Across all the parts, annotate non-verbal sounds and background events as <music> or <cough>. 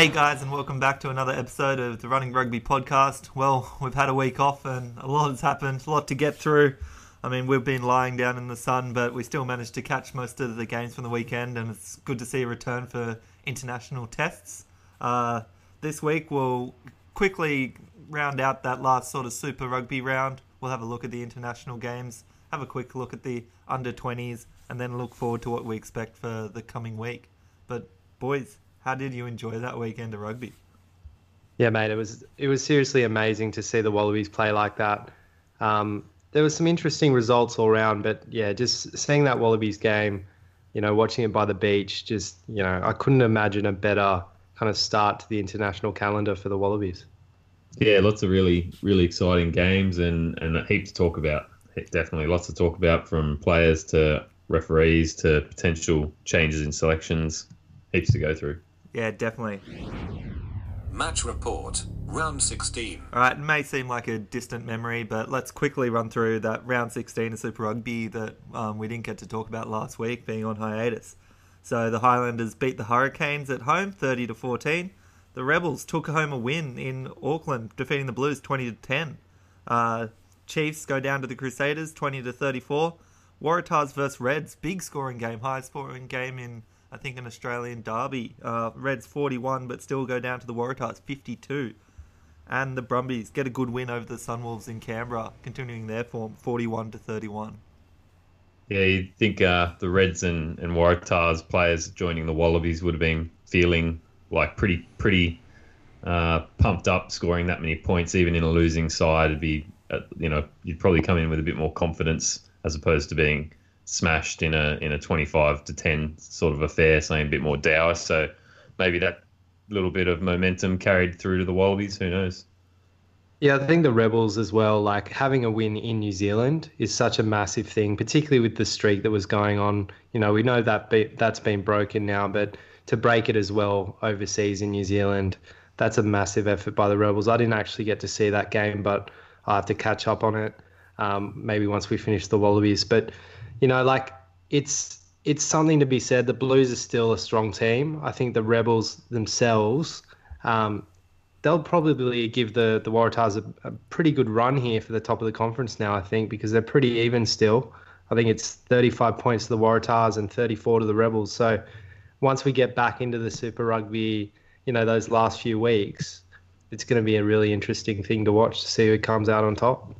Hey guys, and welcome back to another episode of the Running Rugby podcast. Well, we've had a week off and a lot has happened, a lot to get through. I mean, we've been lying down in the sun, but we still managed to catch most of the games from the weekend, and it's good to see a return for international tests. Uh, this week, we'll quickly round out that last sort of Super Rugby round. We'll have a look at the international games, have a quick look at the under 20s, and then look forward to what we expect for the coming week. But, boys, how did you enjoy that weekend of rugby? Yeah, mate, it was it was seriously amazing to see the Wallabies play like that. Um, there was some interesting results all around, but yeah, just seeing that Wallabies game, you know, watching it by the beach, just you know, I couldn't imagine a better kind of start to the international calendar for the Wallabies. Yeah, lots of really, really exciting games and, and a heap to talk about. Definitely lots to talk about from players to referees to potential changes in selections. Heaps to go through. Yeah, definitely. Match report, round 16. All right, it may seem like a distant memory, but let's quickly run through that round 16 of Super Rugby that um, we didn't get to talk about last week, being on hiatus. So the Highlanders beat the Hurricanes at home, 30 to 14. The Rebels took home a win in Auckland, defeating the Blues 20 to 10. Uh, Chiefs go down to the Crusaders, 20 to 34. Waratahs versus Reds, big scoring game, high scoring game in I think an Australian derby. Uh, Reds 41, but still go down to the Waratahs 52. And the Brumbies get a good win over the Sunwolves in Canberra, continuing their form 41 to 31. Yeah, you'd think uh, the Reds and, and Waratahs players joining the Wallabies would have been feeling like pretty pretty uh, pumped up, scoring that many points, even in a losing side. It'd be, uh, you know, you'd probably come in with a bit more confidence as opposed to being smashed in a in a 25 to 10 sort of affair, something a bit more dour. So maybe that little bit of momentum carried through to the Wallabies. Who knows? Yeah, I think the Rebels as well, like having a win in New Zealand is such a massive thing, particularly with the streak that was going on. You know, we know that be, that's been broken now, but to break it as well overseas in New Zealand, that's a massive effort by the Rebels. I didn't actually get to see that game, but I have to catch up on it. Um, maybe once we finish the Wallabies, but you know, like it's it's something to be said. The Blues are still a strong team. I think the Rebels themselves, um, they'll probably give the the Waratahs a, a, pretty good run here for the top of the conference now. I think because they're pretty even still. I think it's 35 points to the Waratahs and 34 to the Rebels. So once we get back into the Super Rugby, you know, those last few weeks, it's going to be a really interesting thing to watch to see who comes out on top.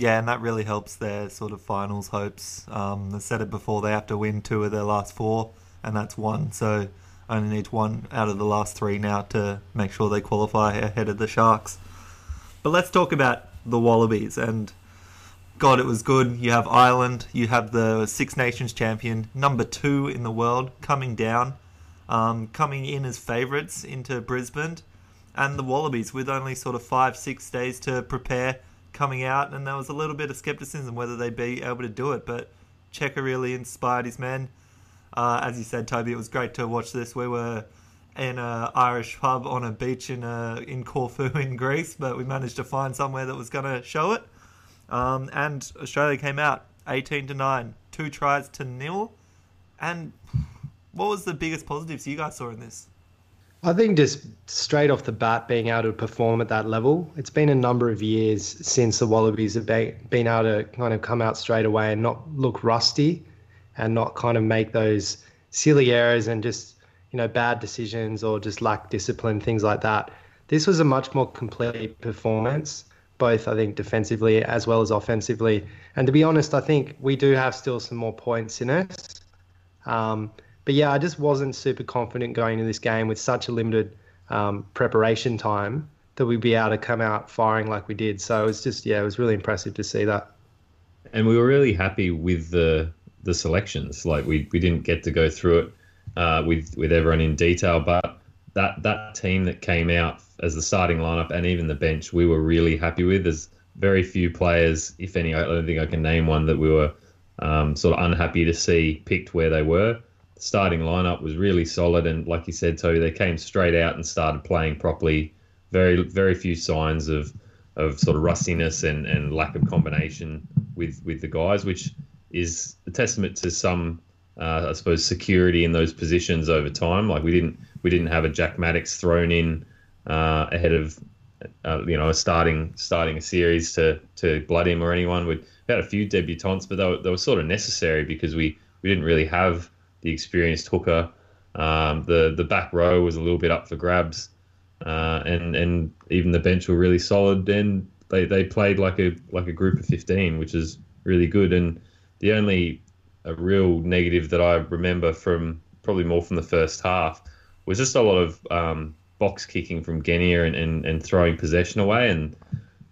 Yeah, and that really helps their sort of finals hopes. Um, they said it before; they have to win two of their last four, and that's one. So only need one out of the last three now to make sure they qualify ahead of the Sharks. But let's talk about the Wallabies. And God, it was good. You have Ireland, you have the Six Nations champion, number two in the world, coming down, um, coming in as favourites into Brisbane, and the Wallabies with only sort of five, six days to prepare coming out, and there was a little bit of skepticism whether they'd be able to do it. But Cheika really inspired his men. Uh, as you said, Toby, it was great to watch this. We were in an Irish pub on a beach in uh, in Corfu <laughs> in Greece, but we managed to find somewhere that was going to show it. Um, and Australia came out 18 to nine, two tries to nil. And what was the biggest positives you guys saw in this? I think just straight off the bat, being able to perform at that level, it's been a number of years since the Wallabies have been, able to kind of come out straight away and not look rusty and not kind of make those silly errors and just, you know, bad decisions or just lack discipline, things like that. This was a much more complete performance, both, I think, defensively as well as offensively. And to be honest, I think we do have still some more points in us. Um, but yeah, I just wasn't super confident going into this game with such a limited um, preparation time that we'd be able to come out firing like we did. So it was just, yeah, it was really impressive to see that. And we were really happy with the the selections. Like we, we didn't get to go through it uh, with with everyone in detail, but that that team that came out as the starting lineup and even the bench, we were really happy with. There's very few players, if any. I don't think I can name one that we were um, sort of unhappy to see picked where they were. Starting lineup was really solid, and like you said, Toby, they came straight out and started playing properly. Very very few signs of of sort of rustiness and, and lack of combination with with the guys, which is a testament to some, uh, I suppose, security in those positions over time. Like we didn't we didn't have a Jack Maddox thrown in uh, ahead of uh, you know starting starting a series to to blood him or anyone. We'd had a few debutants, but they were, they were sort of necessary because we, we didn't really have the experienced hooker. Um, the the back row was a little bit up for grabs, uh, and and even the bench were really solid. And they, they played like a like a group of fifteen, which is really good. And the only a real negative that I remember from probably more from the first half was just a lot of um, box kicking from Genia and, and, and throwing possession away. And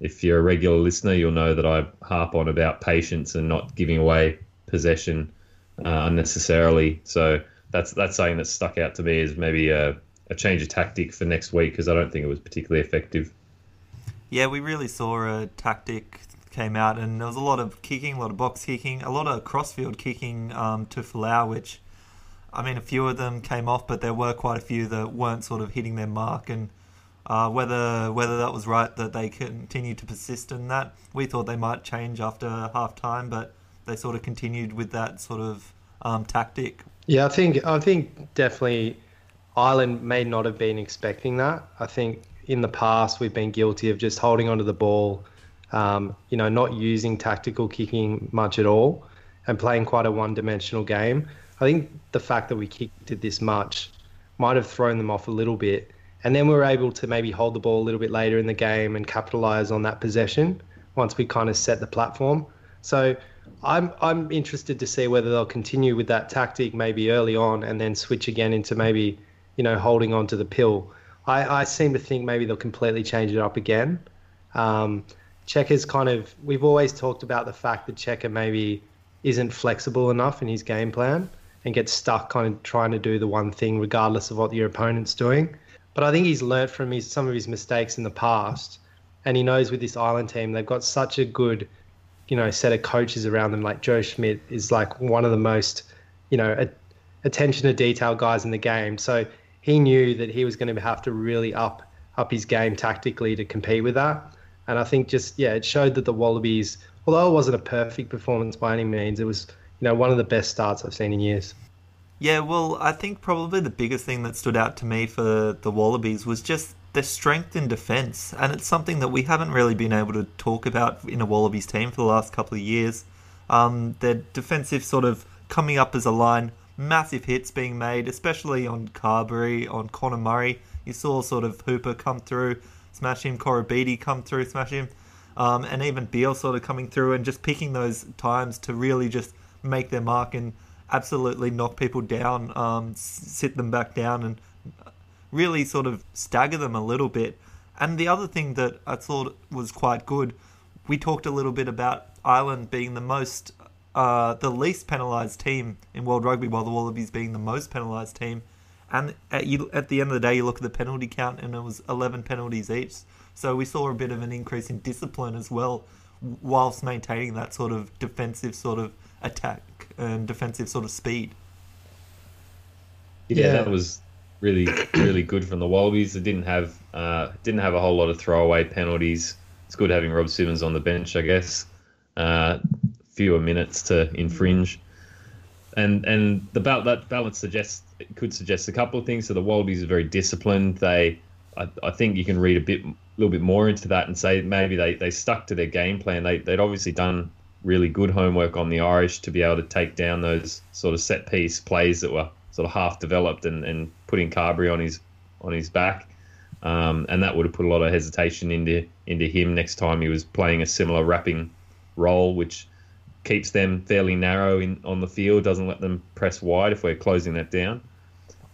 if you're a regular listener, you'll know that I harp on about patience and not giving away possession uh, unnecessarily. So that's that's something that stuck out to me as maybe a, a change of tactic for next week because I don't think it was particularly effective. Yeah, we really saw a tactic came out, and there was a lot of kicking, a lot of box kicking, a lot of crossfield kicking um, to Folau, which I mean, a few of them came off, but there were quite a few that weren't sort of hitting their mark, and uh, whether whether that was right that they continued to persist in that, we thought they might change after half time, but they sort of continued with that sort of um, tactic. Yeah, I think I think definitely Ireland may not have been expecting that. I think in the past we've been guilty of just holding onto the ball, um, you know, not using tactical kicking much at all, and playing quite a one-dimensional game. I think the fact that we kicked it this much might have thrown them off a little bit and then we were able to maybe hold the ball a little bit later in the game and capitalize on that possession once we kind of set the platform. So I'm I'm interested to see whether they'll continue with that tactic maybe early on and then switch again into maybe you know holding on to the pill. I, I seem to think maybe they'll completely change it up again. Um, Cheika's kind of we've always talked about the fact that Cheika maybe isn't flexible enough in his game plan and gets stuck kind of trying to do the one thing regardless of what your opponent's doing. But I think he's learnt from his some of his mistakes in the past, and he knows with this Ireland team they've got such a good, you know, set of coaches around them. Like Joe Schmidt is like one of the most, you know, a, attention to detail guys in the game. So he knew that he was going to have to really up up his game tactically to compete with that. And I think just yeah, it showed that the Wallabies, although it wasn't a perfect performance by any means, it was you know one of the best starts I've seen in years. Yeah, well, I think probably the biggest thing that stood out to me for the Wallabies was just their strength in defence, and it's something that we haven't really been able to talk about in a Wallabies team for the last couple of years. Um, their defensive sort of coming up as a line, massive hits being made, especially on Carbery, on Conor Murray. You saw sort of Hooper come through, smash him, Koroibete come through, smash him, um, and even Beale sort of coming through and just picking those times to really just make their mark and absolutely knock people down, um, sit them back down, and really sort of stagger them a little bit. And the other thing that I thought was quite good, we talked a little bit about Ireland being the most, uh, the least penalised team in World Rugby, while the Wallabies being the most penalised team. And at, you, at the end of the day, you look at the penalty count, and it was 11 penalties each. So we saw a bit of an increase in discipline as well, whilst maintaining that sort of defensive sort of attack and defensive sort of speed. Yeah, yeah. that was really really good from the Wallabies. They didn't have uh, didn't have a whole lot of throwaway penalties. It's good having Rob Simmons on the bench, I guess. Uh, fewer minutes to infringe, and and the that balance suggests could suggest a couple of things. So the Wallabies are very disciplined. They, I, I think you can read a bit, a little bit more into that and say maybe they, they stuck to their game plan. They they'd obviously done really good homework on the Irish to be able to take down those sort of set piece plays that were sort of half developed and, and putting Carbery on his on his back. Um, and that would have put a lot of hesitation into into him next time he was playing a similar wrapping role, which keeps them fairly narrow in on the field, doesn't let them press wide if we're closing that down.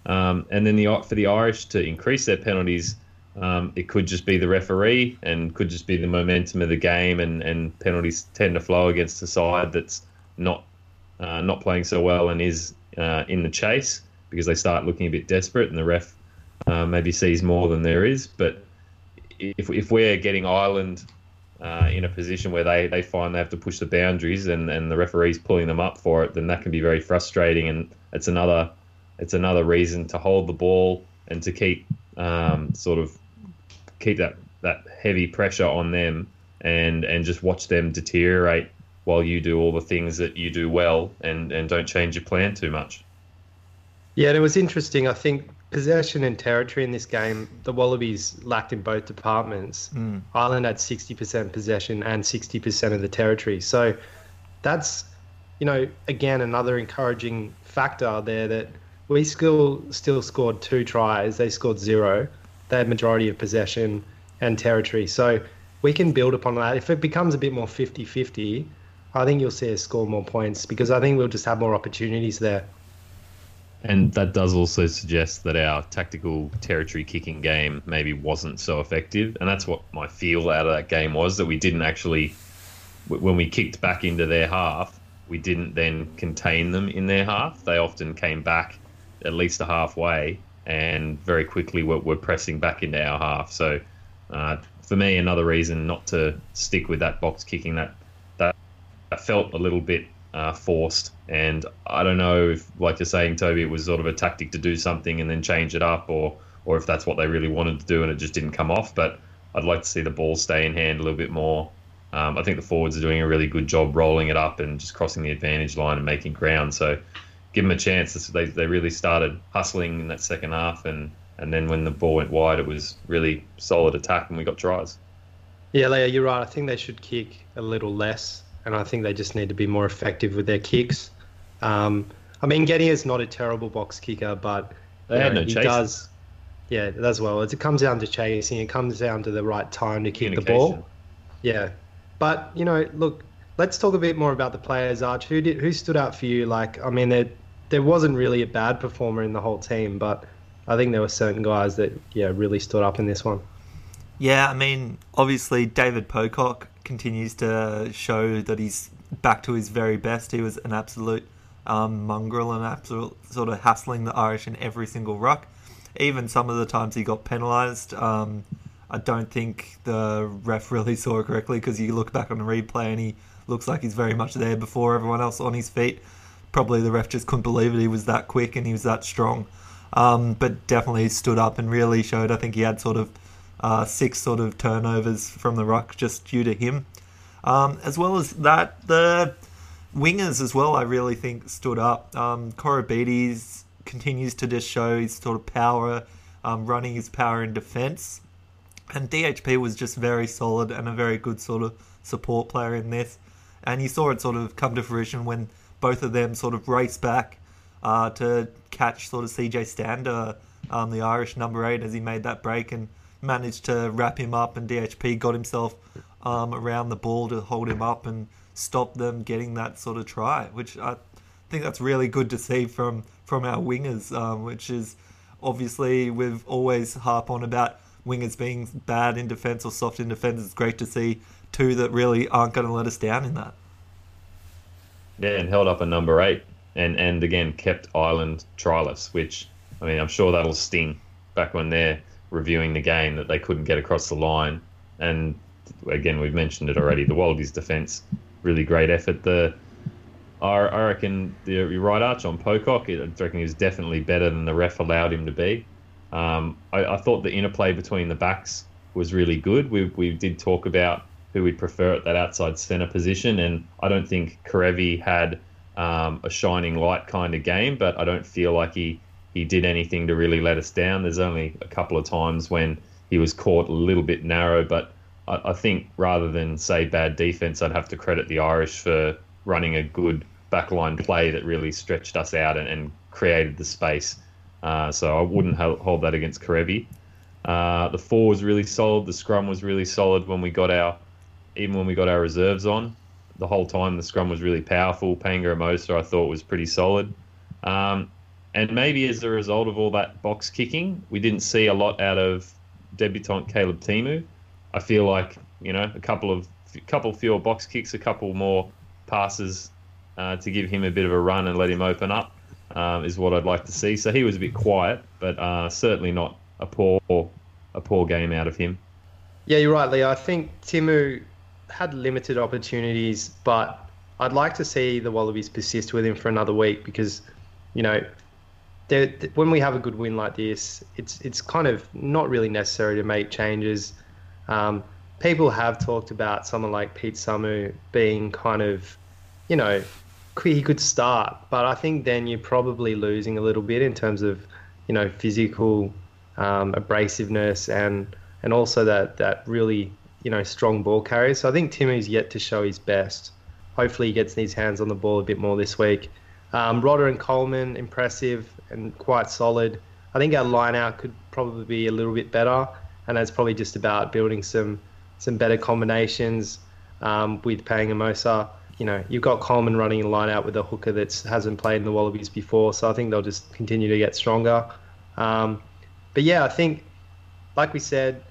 Um, and then the for the Irish to increase their penalties, um, it could just be the referee and could just be the momentum of the game, and, and penalties tend to flow against a side that's not uh, not playing so well and is uh, in the chase because they start looking a bit desperate and the ref uh, maybe sees more than there is. But if, if we're getting Ireland uh, in a position where they, they find they have to push the boundaries and, and the referee's pulling them up for it, then that can be very frustrating. And it's another it's another reason to hold the ball and to keep um, sort of keep that, that heavy pressure on them and and just watch them deteriorate while you do all the things that you do well and, and don't change your plan too much. Yeah, and it was interesting. I think possession and territory in this game, the Wallabies lacked in both departments. Mm. Ireland had 60% possession and 60% of the territory. So that's, you know, again, another encouraging factor there that we still still scored two tries. They scored zero. They had majority of possession and territory. So we can build upon that. If it becomes a bit more 50 50, I think you'll see us score more points because I think we'll just have more opportunities there. And that does also suggest that our tactical territory kicking game maybe wasn't so effective. And that's what my feel out of that game was that we didn't actually, when we kicked back into their half, we didn't then contain them in their half. They often came back at least a halfway and very quickly were, were pressing back into our half. So uh, for me, another reason not to stick with that box kicking that that, felt a little bit uh, forced. And I don't know if, like you're saying, Toby, it was sort of a tactic to do something and then change it up, or or if that's what they really wanted to do and it just didn't come off. But I'd like to see the ball stay in hand a little bit more. Um, I think the forwards are doing a really good job rolling it up and just crossing the advantage line and making ground. So give them a chance. They, they really started hustling in that second half, and, and then when the ball went wide, it was really solid attack, and we got tries. Yeah, Leah, you're right. I think they should kick a little less, and I think they just need to be more effective with their kicks. Um, I mean, Getty is not a terrible box kicker, but they had know, no he chase. does. Yeah, as well. It comes down to chasing. It comes down to the right time to kick the ball. Yeah, but you know, look, let's talk a bit more about the players. Arch, who did who stood out for you? Like, I mean, there there wasn't really a bad performer in the whole team, but I think there were certain guys that yeah really stood up in this one. Yeah, I mean, obviously David Pocock continues to show that he's back to his very best. He was an absolute um, mongrel and absolute sort of hassling the Irish in every single ruck. Even some of the times he got penalised. Um, I don't think the ref really <laughs> saw it correctly because you look back on the replay and he looks like he's very much there before everyone else on his feet. Probably the ref just couldn't believe it. He was that quick and he was that strong. Um, but definitely stood up and really showed. I think he had sort of uh, six sort of turnovers from the ruck just due to him. Um, as well as that, the wingers as well, I really think stood up. Um, Koroibete continues to just show his sort of power, um, running his power in defence. And DHP was just very solid and a very good sort of support player in this. And you saw it sort of come to fruition when both of them sort of raced back uh, to catch sort of CJ Stander, um, the Irish number eight, as he made that break and managed to wrap him up. And DHP got himself um, around the ball to hold him up and stop them getting that sort of try, which I think that's really good to see from from our wingers, um, which is obviously we've always harp on about wingers being bad in defence or soft in defence. It's great to see two that really aren't going to let us down in that. Yeah, and held up a number eight, and and again kept Ireland tryless, which I mean I'm sure that'll sting back when they're reviewing the game that they couldn't get across the line. And again, we've mentioned it already. The Wallabies defence, really great effort. The I, reckon the right arch on Pocock, I reckon he was definitely better than the ref allowed him to be. Um, I, I, thought the interplay between the backs was really good. We, we did talk about who we'd prefer at that outside centre position, and I don't think Kerevi had um, a shining light kind of game, but I don't feel like he, he did anything to really let us down. There's only a couple of times when he was caught a little bit narrow, but I, I think rather than say bad defence, I'd have to credit the Irish for running a good backline play that really stretched us out and, and created the space. Uh, so I wouldn't hold that against Kerevi. Uh, the four was really solid. The scrum was really solid when we got our, even when we got our reserves on. The whole time the scrum was really powerful. Paenga-Amosa I thought was pretty solid. Um, and maybe as a result of all that box kicking, we didn't see a lot out of debutant Caleb Timu. I feel like you know a couple of couple fewer box kicks, a couple more passes uh, to give him a bit of a run and let him open up um, is what I'd like to see. So he was a bit quiet, but uh, certainly not a poor a poor game out of him. Yeah, you're right, Lee. I think Timu had limited opportunities, but I'd like to see the Wallabies persist with him for another week because, you know, when we have a good win like this, it's it's kind of not really necessary to make changes. Um, people have talked about someone like Pete Samu being kind of, you know, he could start, but I think then you're probably losing a little bit in terms of, you know, physical um, abrasiveness and and also that that really you know strong ball carrier. So I think Timu's yet to show his best. Hopefully he gets his hands on the ball a bit more this week. Um, Rodda and Coleman impressive and quite solid. I think our line out could probably be a little bit better, and that's probably just about building some some better combinations um, with Paenga-Amosa. You know, you've got Coleman running a line out with a hooker that hasn't played in the Wallabies before, so I think they'll just continue to get stronger. Um, but yeah, I think, like we said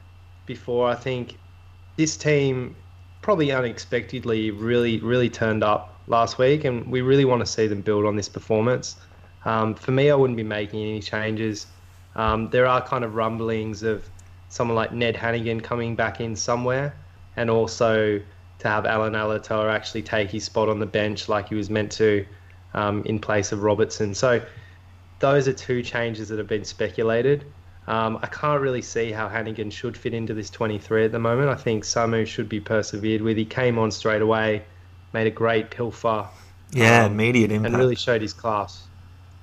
before, I think this team probably unexpectedly really, really turned up last week, and we really want to see them build on this performance. Um, for me, I wouldn't be making any changes. Um, there are kind of rumblings of someone like Ned Hanigan coming back in somewhere, and also to have Allan Alaalatoa actually take his spot on the bench like he was meant to um, in place of Robertson. So those are two changes that have been speculated. Um, I can't really see how Hanigan should fit into this 23 at the moment. I think Samu should be persevered with. He came on straight away, made a great pilfer. Yeah, um, immediate impact. And really showed his class.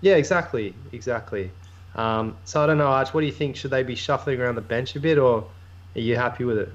Yeah, exactly, exactly. Um, so I don't know, Arch. What do you think? Should they be shuffling around the bench a bit, or are you happy with it?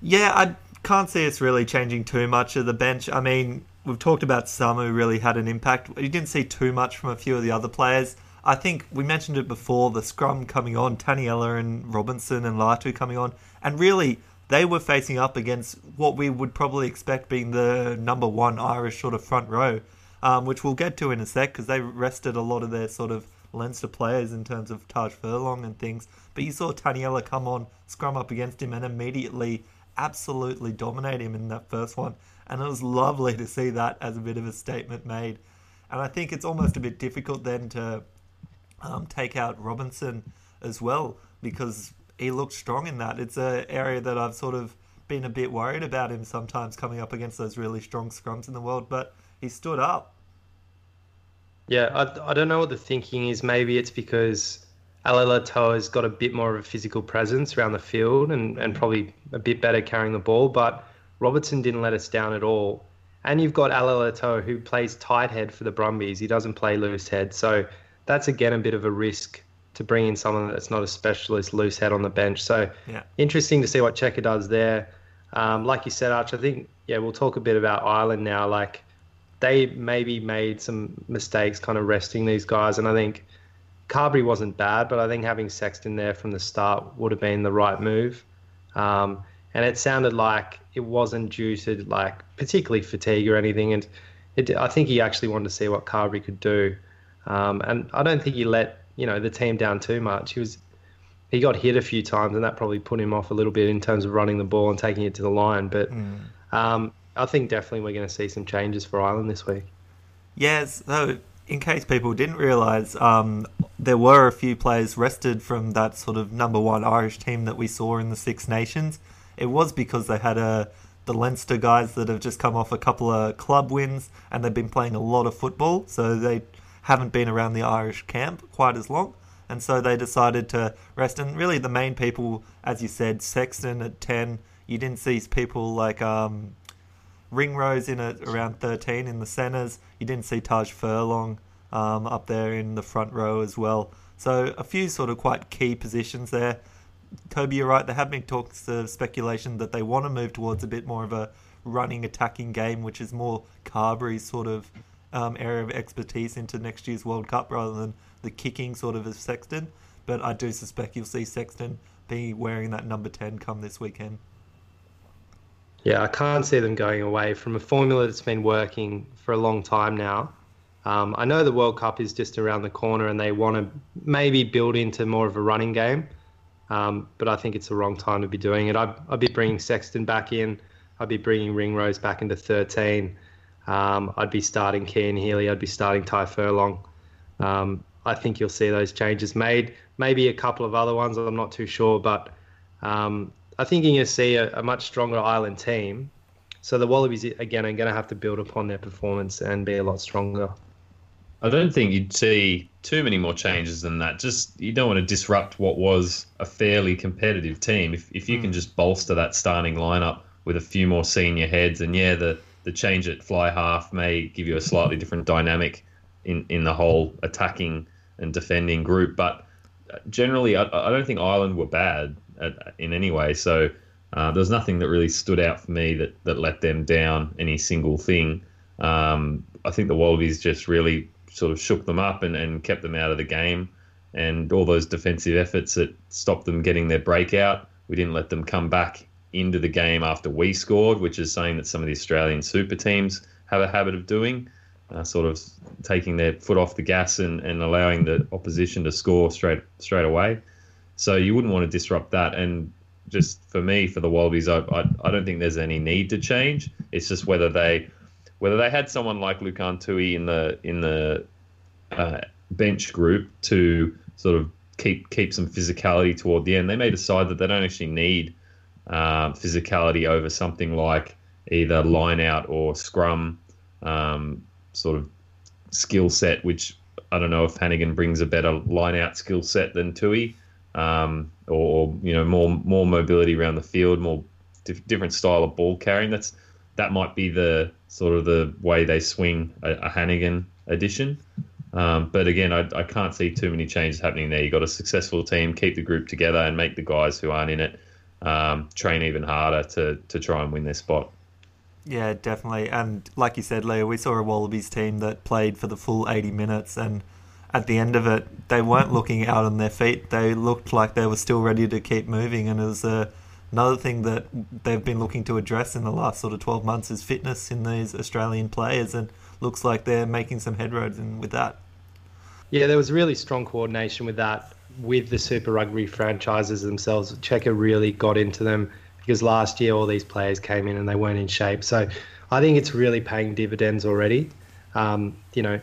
Yeah, I can't see it's really changing too much of the bench. I mean, we've talked about some who really had an impact. You didn't see too much from a few of the other players. I think we mentioned it before the scrum coming on, Taniela and Robinson and Latu coming on, and really they were facing up against what we would probably expect being the number one Irish sort of front row, um, which we'll get to in a sec because they rested a lot of their sort of Leinster players in terms of Tadhg Furlong and things. But you saw Taniela come on, scrum up against him, and immediately absolutely dominate him in that first one. And it was lovely to see that as a bit of a statement made. And I think it's almost a bit difficult then to um, take out Robinson as well because he looked strong in that. It's an area that I've sort of been a bit worried about him sometimes coming up against those really strong scrums in the world, but he stood up. Yeah, I, I don't know what the thinking is. Maybe it's because Alaalatoa's got a bit more of a physical presence around the field and, and probably a bit better carrying the ball, but Robertson didn't let us down at all. And you've got Alaalatoa who plays tight head for the Brumbies. He doesn't play loose head. So that's again a bit of a risk to bring in someone that's not a specialist loose head on the bench. So yeah. interesting to see what Cheika does there. Um, like you said, Arch, I think yeah, we'll talk a bit about Ireland now. Like they maybe made some mistakes, kind of resting these guys, and I think Carbery wasn't bad, but I think having Sexton there from the start would have been the right move. Um, and it sounded like it wasn't due to like particularly fatigue or anything, and it, I think he actually wanted to see what Carbery could do. Um, and I don't think he let you know the team down too much. He was he got hit a few times, and that probably put him off a little bit in terms of running the ball and taking it to the line. But mm. um, I think definitely we're going to see some changes for Ireland this week. Yes, so in case people didn't realise, um, there were a few players rested from that sort of number one Irish team that we saw in the Six Nations. It was because they had a the Leinster guys that have just come off a couple of club wins and they've been playing a lot of football, so they haven't been around the Irish camp quite as long. And so they decided to rest. And really, the main people, as you said, Sexton at 10. You didn't see people like um, Ringrose in at around 13 in the centres. You didn't see Tadhg Furlong um, up there in the front row as well. So a few sort of quite key positions there. Toby, you're right. There have been talks of speculation that they want to move towards a bit more of a running, attacking game, which is more Carbery's sort of um, area of expertise into next year's World Cup rather than the kicking sort of as Sexton. But I do suspect you'll see Sexton be wearing that number 10 come this weekend. Yeah, I can't see them going away from a formula that's been working for a long time now. Um, I know the World Cup is just around the corner and they want to maybe build into more of a running game, um, but I think it's the wrong time to be doing it. I'd, I'd be bringing Sexton back in. I'd be bringing Ringrose back into 13 Um, I'd be starting Cian Healy. I'd be starting Tadhg Furlong. Um, I think you'll see those changes made. Maybe a couple of other ones. I'm not too sure, but um, I think you're going to see a, a, much stronger Ireland team. So the Wallabies again are going to have to build upon their performance and be a lot stronger. I don't think you'd see too many more changes than that. Just you don't want to disrupt what was a fairly competitive team. If if you mm. can hmm. just bolster that starting lineup with a few more senior heads, and yeah, the the change at fly half may give you a slightly <laughs> different dynamic in in the whole attacking and defending group. But generally, I, I don't think Ireland were bad at, in any way. So uh, there's nothing that really stood out for me that that let them down any single thing. Um, I think the Wallabies just really sort of shook them up and, and kept them out of the game. And all those defensive efforts that stopped them getting their breakout, we didn't let them come back into the game after we scored, which is something that some of the Australian super teams have a habit of doing, uh, sort of taking their foot off the gas and, and allowing the opposition to score straight straight away. So you wouldn't want to disrupt that. And just for me, for the Wallabies, I, I, I don't think there's any need to change. It's just whether they whether they had someone like Lukhan Tui in the in the uh, bench group to sort of keep keep some physicality toward the end, they may decide that they don't actually need uh, physicality over something like either line out or scrum um, sort of skill set, which I don't know if Hanigan brings a better line out skill set than Tui, um, or you know more more mobility around the field, more dif- different style of ball carrying. That's that might be the sort of the way they swing a, a Hanigan edition. Um, but again, I, I, can't see too many changes happening there. You've got a successful team, keep the group together, and make the guys who aren't in it um, train even harder to, to try and win their spot. Yeah, definitely. And like you said, Leo, we saw a Wallabies team that played for the full 80 minutes, and at the end of it, they weren't looking out on their feet. They looked like they were still ready to keep moving, and was a Another thing that they've been looking to address in the last sort of 12 months is fitness in these Australian players, and looks like they're making some headroads in with that. Yeah, there was really strong coordination with that with the Super Rugby franchises themselves. Cheika really got into them because last year all these players came in and they weren't in shape. So I think it's really paying dividends already. Um, you know,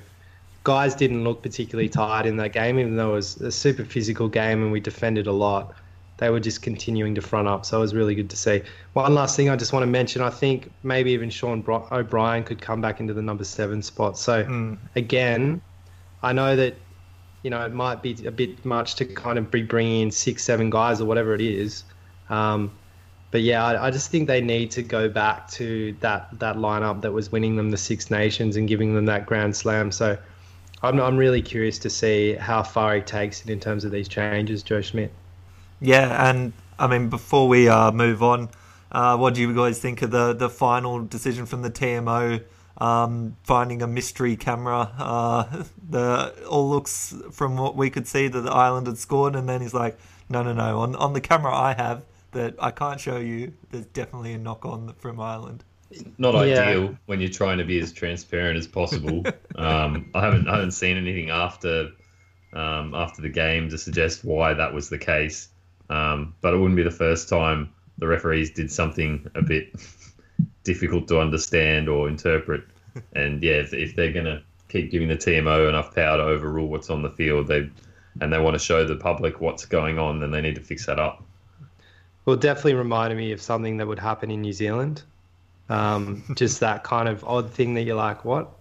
guys didn't look particularly tired in that game, even though it was a super physical game and we defended a lot they were just continuing to front up. So it was really good to see. One last thing I just want to mention I think maybe even Sean O'Brien could come back into the number seven spot. So mm. again, I know that. You know, it might be a bit much to kind of be bringing in six, seven guys or whatever it is. Um, but yeah, I, I, just think they need to go back to that that lineup that was winning them the Six Nations and giving them that Grand Slam. So I'm I'm really curious to see how far he takes it in terms of these changes, Joe Schmidt. Yeah, and I mean, before we uh, move on, uh, what do you guys think of the, the final decision from the TMO um, finding a mystery camera? Uh, <laughs> the all looks from what we could see that the Ireland had scored, and then he's like, "No, no, no! On on the camera I have that I can't show you, there's definitely a knock on from Ireland." Not yeah. ideal when you're trying to be as transparent as possible. <laughs> um, I haven't I haven't seen anything after um, after the game to suggest why that was the case. Um, but it wouldn't be the first time the referees did something a bit <laughs> difficult to understand or interpret. <laughs> And yeah, if, if they're going to keep giving the TMO enough power to overrule what's on the field, they and they want to show the public what's going on, then they need to fix that up. Well, definitely reminded me of something that would happen in New Zealand. Um, <laughs> just that kind of odd thing that you're like, what?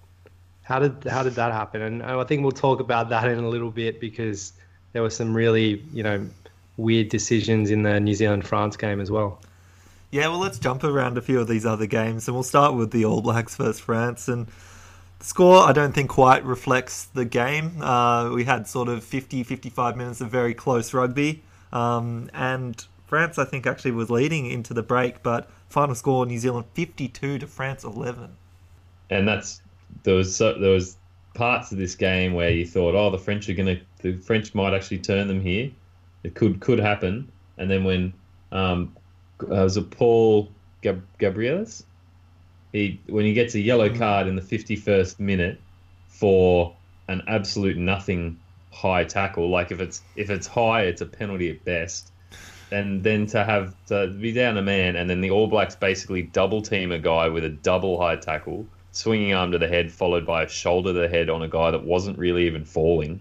How did how did that happen? And I think we'll talk about that in a little bit because there were some really you know weird decisions in the New Zealand France game as well. Yeah, well, let's jump around a few of these other games, and we'll start with the All Blacks versus France. And the score, I don't think, quite reflects the game. Uh, we had sort of 50, 55 minutes of very close rugby, um, and France, I think, actually was leading into the break, but final score New Zealand 52 to France 11. And that's there was so, there was parts of this game where you thought, oh, the French are going to the French might actually turn them here, it could could happen. And then when um, uh, was it Paul Gab- Gabrielis? He when he gets a yellow mm. card in the 51st minute for an absolute nothing high tackle. Like if it's if it's high, it's a penalty at best. And then to have to be down a man, and then the All Blacks basically double team a guy with a double high tackle swinging arm to the head, followed by a shoulder to the head on a guy that wasn't really even falling.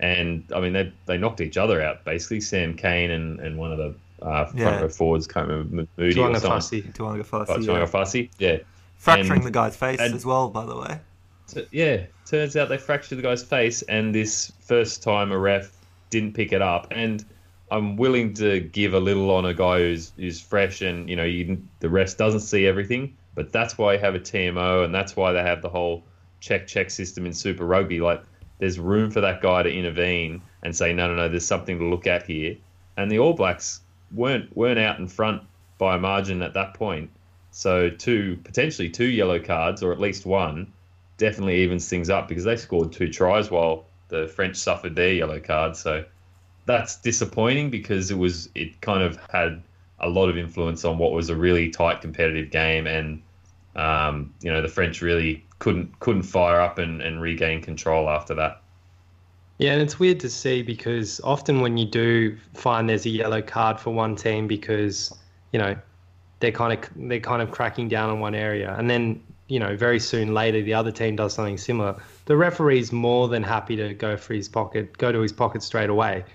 And I mean, they they knocked each other out basically. Sam Cane and, and one of the uh, front Yeah. row forwards, can't remember Moody or Tuanga something. Fussy. Tu'ungafasi, But yeah. Yeah. Fracturing And- the guy's face and- as well, by the way. So, yeah, turns out they fractured the guy's face, and this first time a ref didn't pick it up. And I'm willing to give a little on a guy who's who's fresh, and you know, you, the rest doesn't see everything. But that's why you have a TMO, and that's why they have the whole check check system in Super Rugby. Like, there's room for that guy to intervene and say, no, no, no, there's something to look at here. And the All Blacks weren't weren't out in front by a margin at that point. So two potentially two yellow cards, or at least one, definitely evens things up because they scored two tries while the French suffered their yellow card. So that's disappointing because it was it kind of had a lot of influence on what was a really tight competitive game, and um, you know the French really couldn't couldn't fire up and, and regain control after that. Yeah, and it's weird to see because often when you do find there's a yellow card for one team because you know they're kind of they're kind of cracking down on one area, and then you know very soon later the other team does something similar. The referee's more than happy to go for his pocket, go to his pocket straight away.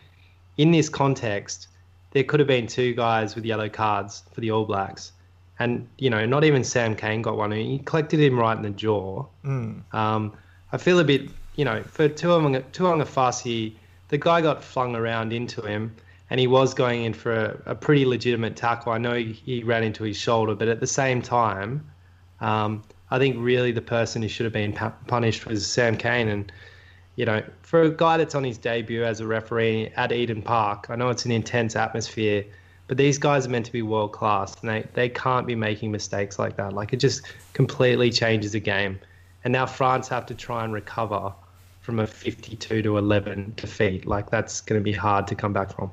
In this context, there could have been two guys with yellow cards for the All Blacks, and you know not even Sam Cane got one. He collected him right in the jaw. Um, I feel a bit, you know, for Tuanga Fasi, the guy got flung around into him and he was going in for a, a pretty legitimate tackle. I know he, he ran into his shoulder, but at the same time, um, I think really the person who should have been pu- punished was Sam Cane. And, you know, for a guy that's on his debut as a referee at Eden Park, I know it's an intense atmosphere, but these guys are meant to be world class and they, they can't be making mistakes like that. Like it just completely changes the game. And now France have to try and recover from a 52 to 11 defeat. Like that's going to be hard to come back from.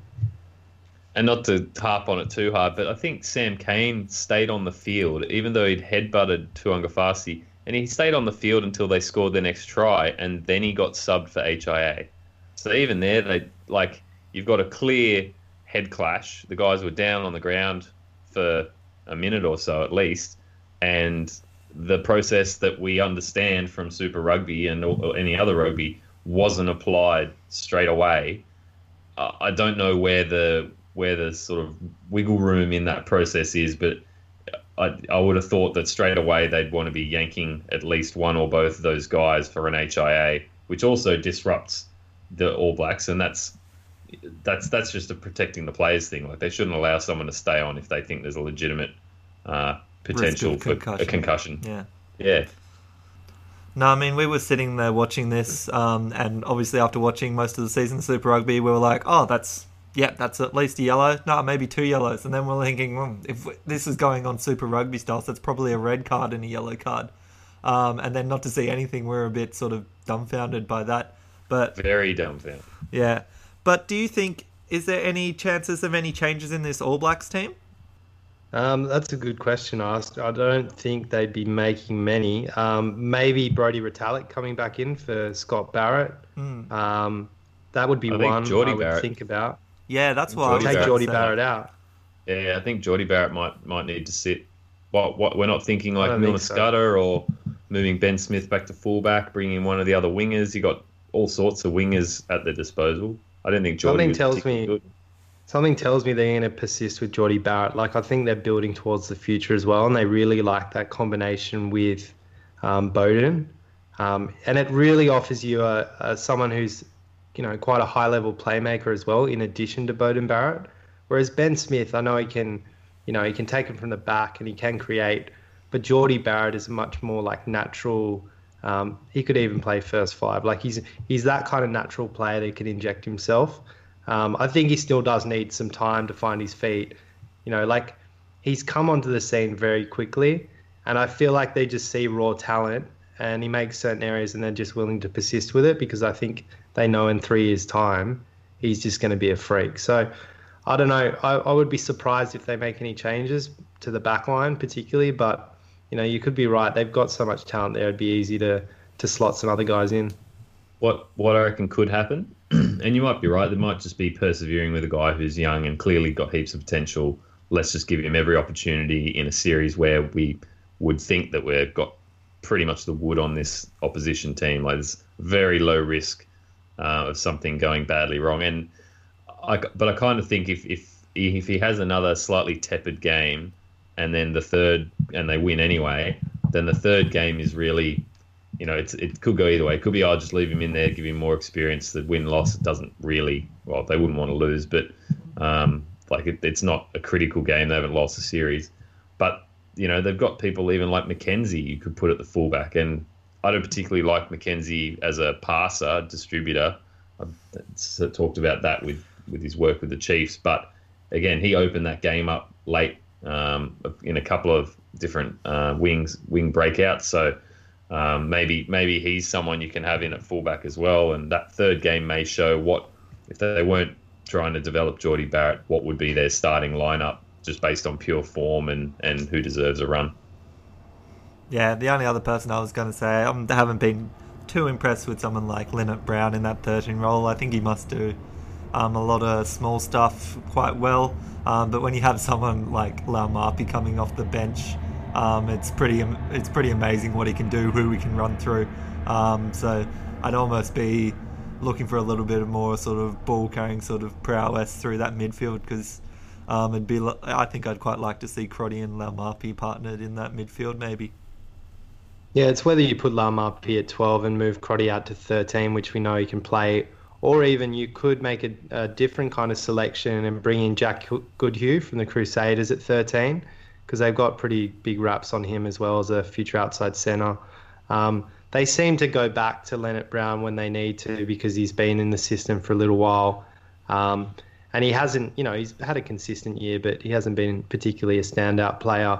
And not to harp on it too hard, but I think Sam Cane stayed on the field, even though he'd headbutted Tu'ungafasi, and he stayed on the field until they scored their next try, and then he got subbed for HIA. So even there, they like you've got a clear head clash. The guys were down on the ground for a minute or so at least, and the process that we understand from Super Rugby and any other rugby wasn't applied straight away. I don't know where the where the sort of wiggle room in that process is, but I, I would have thought that straight away they'd want to be yanking at least one or both of those guys for an HIA, which also disrupts the All Blacks, and that's that's that's just a protecting the players thing. Like they shouldn't allow someone to stay on if they think there's a legitimate uh, potential for a concussion. concussion. Yeah. Yeah. No, I mean we were sitting there watching this, um, and obviously after watching most of the season Super Rugby, we were like, "Oh, that's yeah, that's at least a yellow. No, maybe two yellows." And then we're thinking, hmm, if this is going on Super Rugby style, so it's probably a red card and a yellow card. Um, and then not to see anything, we're a bit sort of dumbfounded by that. But Very dumbfounded. yeah, but do you think is there any chances of any changes in this All Blacks team? Um, that's a good question asked. I don't think they'd be making many. Um, maybe Brodie Retallick coming back in for Scott Barrett. Um, that would be I one Jordie I would Barrett. think about. Yeah, that's why. I Jordie was Take Barrett. Jordie. Barrett out. Yeah, I think Jordie Barrett might might need to sit. What what we're not thinking like don't Milner think so. Skudder or moving Ben Smith back to fullback, bringing in one of the other wingers. You got all sorts of wingers at their disposal. I don't think Jordie Something tells me- good. Something tells me they're going to persist with Jordie Barrett. Like I think they're building towards the future as well, and they really like that combination with um, Beauden. Um, and it really offers you a, a someone who's, you know, quite a high level playmaker as well, in addition to Beauden Barrett. Whereas Ben Smith, I know he can, you know, he can take it from the back and he can create, but Jordie Barrett is much more like natural. Um, he could even play first five. Like he's he's that kind of natural player that can inject himself. Um, I think he still does need some time to find his feet. You know, like he's come onto the scene very quickly, and I feel like they just see raw talent, and he makes certain areas, and they're just willing to persist with it because I think they know in three years' time he's just going to be a freak. So I don't know. I, I would be surprised if they make any changes to the back line, particularly, but you know, you could be right. They've got so much talent there; it'd be easy to to slot some other guys in. What what I reckon could happen, <clears throat> and you might be right. They might just be persevering with a guy who's young and clearly got heaps of potential. Let's just give him every opportunity in a series where we would think that we've got pretty much the wood on this opposition team. Like there's very low risk uh, of something going badly wrong. And I, but I kind of think if if if he has another slightly tepid game, and then the third and they win anyway, then the third game is really, you know, it's it could go either way. It could be I'll just leave him in there, give him more experience. The win loss doesn't really well, they wouldn't want to lose, but um, like it, it's not a critical game. They haven't lost a series, but you know they've got people even like McKenzie you could put at the fullback, and I don't particularly like McKenzie as a passer distributor. I've talked about that with with his work with the Chiefs, but again he opened that game up late um, in a couple of different uh, wings wing breakouts. So um, maybe maybe he's someone you can have in at fullback as well. And that third game may show what if they weren't trying to develop Jordie Barrett, what would be their starting lineup just based on pure form and and who deserves a run. Yeah, the only other person I was going to say, um, I haven't been too impressed with someone like Lienert-Brown in that 13 role. I think he must do um, a lot of small stuff quite well. Um, but when you have someone like Laumape coming off the bench, um, it's pretty it's pretty amazing what he can do, who he can run through. Um, so I'd almost be looking for a little bit of more sort of ball carrying sort of prowess through that midfield because um, it'd be I think I'd quite like to see Crotty and Laumape partnered in that midfield maybe. Yeah, it's whether you put Laumape at 12 and move Crotty out to 13, which we know he can play, or even you could make a, a, different kind of selection and bring in Jack Goodhue from the Crusaders at 13 because they've got pretty big raps on him as well as a future outside centre. Um, they seem to go back to Lienert-Brown when they need to because he's been in the system for a little while. Um, and he hasn't, you know, he's had a consistent year, but he hasn't been particularly a standout player.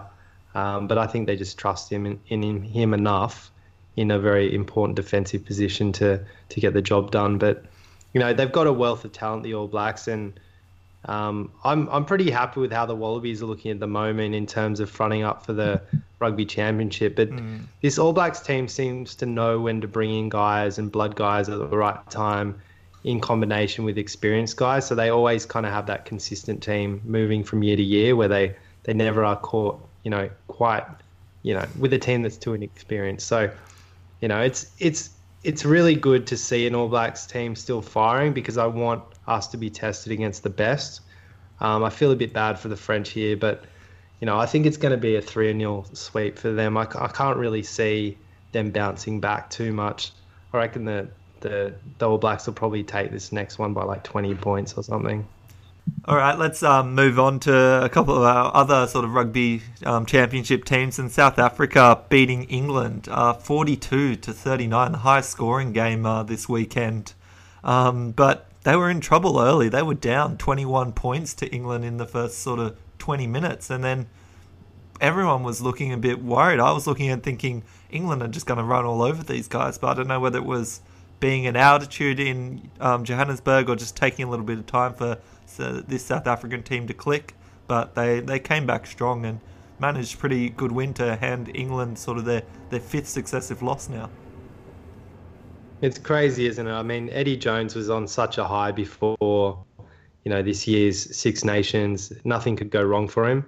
Um, but I think they just trust him in, in him enough in a very important defensive position to to get the job done. But you know they've got a wealth of talent, the All Blacks, and um, I'm I'm pretty happy with how the Wallabies are looking at the moment in terms of fronting up for the rugby championship. But mm. this All Blacks team seems to know when to bring in guys and blood guys at the right time in combination with experienced guys. So they always kind of have that consistent team moving from year to year where they, they never are caught, you know, quite, you know, with a team that's too inexperienced. So, you know, it's it's it's really good to see an All Blacks team still firing because I want us to be tested against the best. Um, I feel a bit bad for the French here, but you know I think it's going to be a three 0 sweep for them. I, I can't really see them bouncing back too much. I reckon the, the the All Blacks will probably take this next one by like twenty points or something. All right, let's um, move on to a couple of our other sort of rugby um, championship teams. In South Africa beating England uh, 42 to 39, the highest scoring game uh, this weekend. Um, but they were in trouble early. They were down 21 points to England in the first sort of 20 minutes, and then everyone was looking a bit worried. I was looking and thinking England are just going to run all over these guys, but I don't know whether it was being an altitude in um, Johannesburg or just taking a little bit of time for this South African team to click. But they, they came back strong and managed pretty good win to hand England sort of their, their fifth successive loss now. It's crazy, isn't it? I mean, Eddie Jones was on such a high before, you know, this year's Six Nations. Nothing could go wrong for him.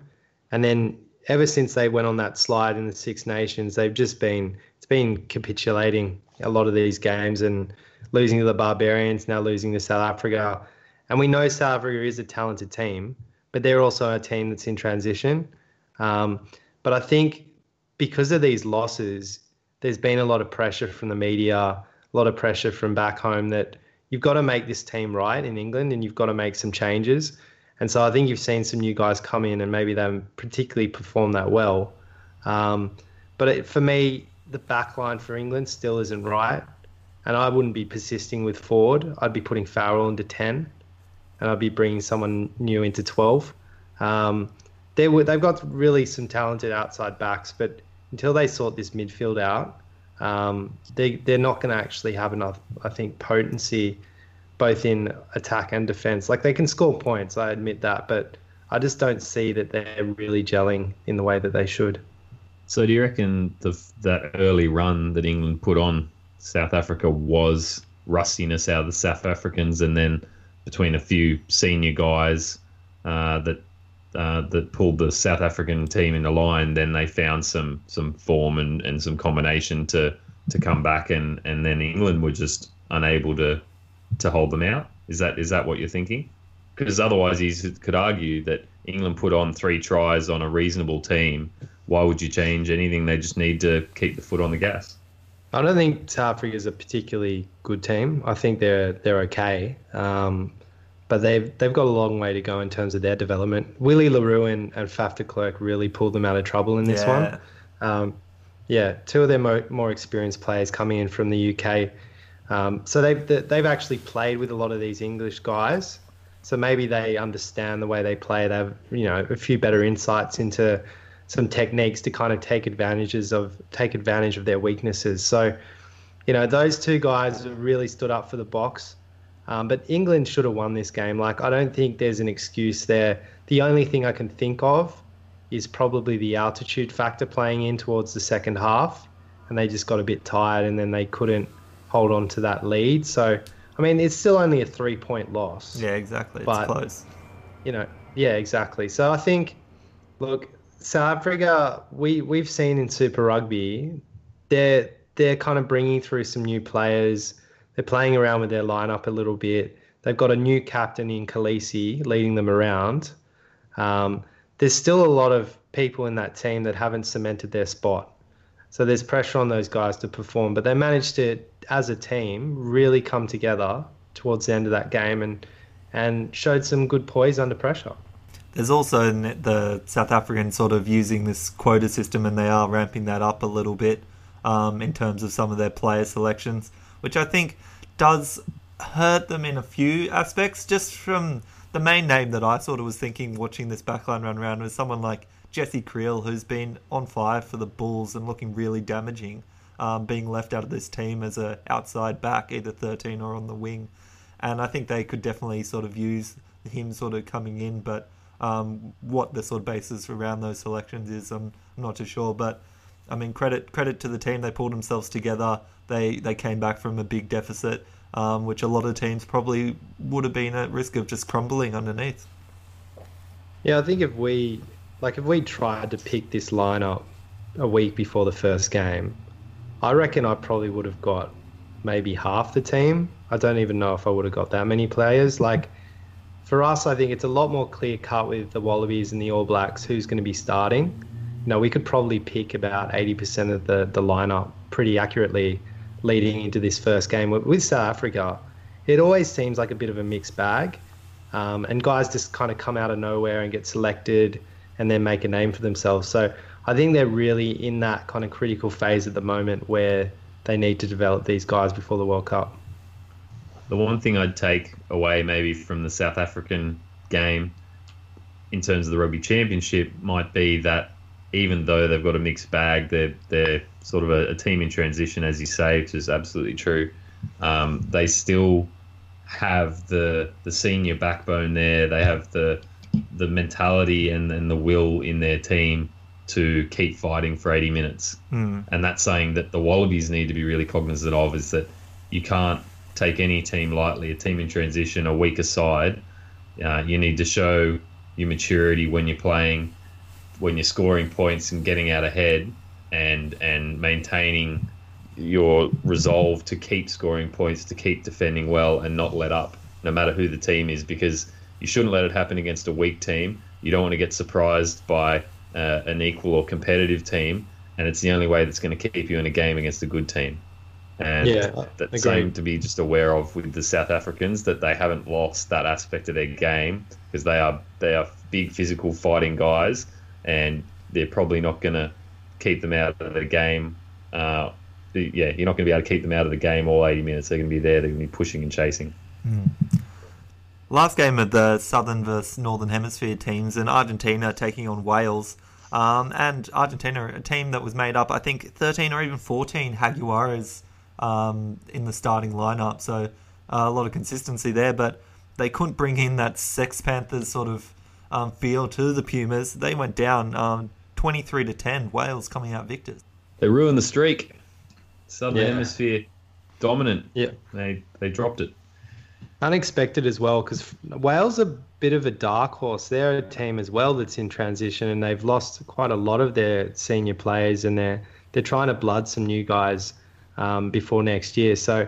And then ever since they went on that slide in the Six Nations, they've just been it's been capitulating a lot of these games and losing to the Barbarians, now losing to South Africa. And we know South Africa is a talented team, but they're also a team that's in transition. Um, but I think because of these losses, there's been a lot of pressure from the media a lot of pressure from back home that you've got to make this team right in England and you've got to make some changes. And so I think you've seen some new guys come in and maybe they haven't particularly performed that well. Um, but it, for me, the back line for England still isn't right. And I wouldn't be persisting with Ford. I'd be putting Farrell into 10 and I'd be bringing someone new into 12. Um, they were, they've got really some talented outside backs, but until they sort this midfield out, um, they they're not going to actually have enough, I think, potency both in attack and defense. Like they can score points, I admit that, but I just don't see that they're really gelling in the way that they should. So, do you reckon the, that early run that England put on South Africa was rustiness out of the South Africans, and then between a few senior guys uh, that uh, that pulled the South African team in the line, then they found some some form and, and some combination to to come back, and, and then England were just unable to to hold them out. Is that is that what you're thinking? Because otherwise, you could argue that England put on three tries on a reasonable team. Why would you change anything? They just need to keep the foot on the gas. I don't think South Africa is a particularly good team. I think they're they're okay, um, but they've they've got a long way to go in terms of their development. Willie le Roux and, and Faf de Klerk really pulled them out of trouble in this Yeah. one. Um, yeah, two of their mo- more experienced players coming in from the UK. Um, so they've they've actually played with a lot of these English guys. So maybe they understand the way they play. They have you know a few better insights into some techniques to kind of take advantages of take advantage of their weaknesses. So, you know, those two guys really stood up for the box. Um, but England should have won this game. Like, I don't think there's an excuse there. The only thing I can think of is probably the altitude factor playing in towards the second half, and they just got a bit tired, and then they couldn't hold on to that lead. So, I mean, it's still only a three-point loss Yeah, exactly. It's But- close. you know, yeah, exactly. So I think, look, South Africa, we we've seen in Super Rugby, they're they're kind of bringing through some new players. They're playing around with their lineup a little bit. They've got a new captain in Kolisi leading them around. Um, there's still a lot of people in that team that haven't cemented their spot. So there's pressure on those guys to perform, but they managed to, as a team, really come together towards the end of that game and and showed some good poise under pressure. There's also the South Africans sort of using this quota system, and they are ramping that up a little bit um, in terms of some of their player selections, which I think does hurt them in a few aspects. Just from the main name that I sort of was thinking watching this backline run around was someone like Jesse Kriel, who's been on fire for the Bulls and looking really damaging, um, being left out of this team as a outside back, either 13 or on the wing. And I think they could definitely sort of use him sort of coming in, but um, what the sort of basis around those selections is, I'm, I'm not too sure. But I mean, credit credit to the team. They pulled themselves together. They they came back from a big deficit, um, which a lot of teams probably would have been at risk of just crumbling underneath. Yeah, I think if we like if we tried to pick this lineup a week before the first game, I reckon I probably would have got maybe half the team. I don't even know if I would have got that many players. Like for us, I think it's a lot more clear cut with the Wallabies and the All Blacks who's going to be starting. You know, we could probably pick about 80% of the, the lineup pretty accurately leading into this first game. With- South Africa, it always seems like a bit of a mixed bag. Um, and guys just kind of come out of nowhere and get selected and then make a name for themselves. So I think they're really in that kind of critical phase at the moment where they need to develop these guys before the World Cup. The one thing I'd take away maybe from the South African game in terms of the rugby championship might be that even though they've got a mixed bag, they're they're sort of a, a team in transition, as you say, which is absolutely true. Um, they still have the the senior backbone there. They have the the mentality and, and the will in their team to keep fighting for 80 minutes. Mm. And that's saying that the Wallabies need to be really cognizant of is that you can't take any team lightly. A team in transition, a weaker side, uh, you need to show your maturity when you're playing, when you're scoring points and getting out ahead, and and maintaining your resolve to keep scoring points, to keep defending well, and not let up, no matter who the team is, because you shouldn't let it happen against a weak team. You don't want to get surprised by uh, an equal or competitive team, and it's the only way that's going to keep you in a game against a good team. And Yeah, that's agreed. something to be just aware of with the South Africans that they haven't lost that aspect of their game because they are they are big physical fighting guys, and they're probably not going to keep them out of the game. Uh, yeah, you're not going to be able to keep them out of the game all 80 minutes. They're going to be there. They're going to be pushing and chasing. Last game of the Southern versus Northern Hemisphere teams, and Argentina taking on Wales. Um, and Argentina, a team that was made up, I think, 13 or even 14 Jaguares um, in the starting lineup. So uh, a lot of consistency there, but they couldn't bring in that Sex Panthers sort of um, feel to the Pumas. They went down um, 23 to 10. Wales coming out victors. They ruined the streak. Southern Yeah. Hemisphere dominant. Yeah. They they dropped it. unexpected as well because Wales are a bit of a dark horse. They're a team as well that's in transition, and they've lost quite a lot of their senior players, and they're they're trying to blood some new guys um, before next year. So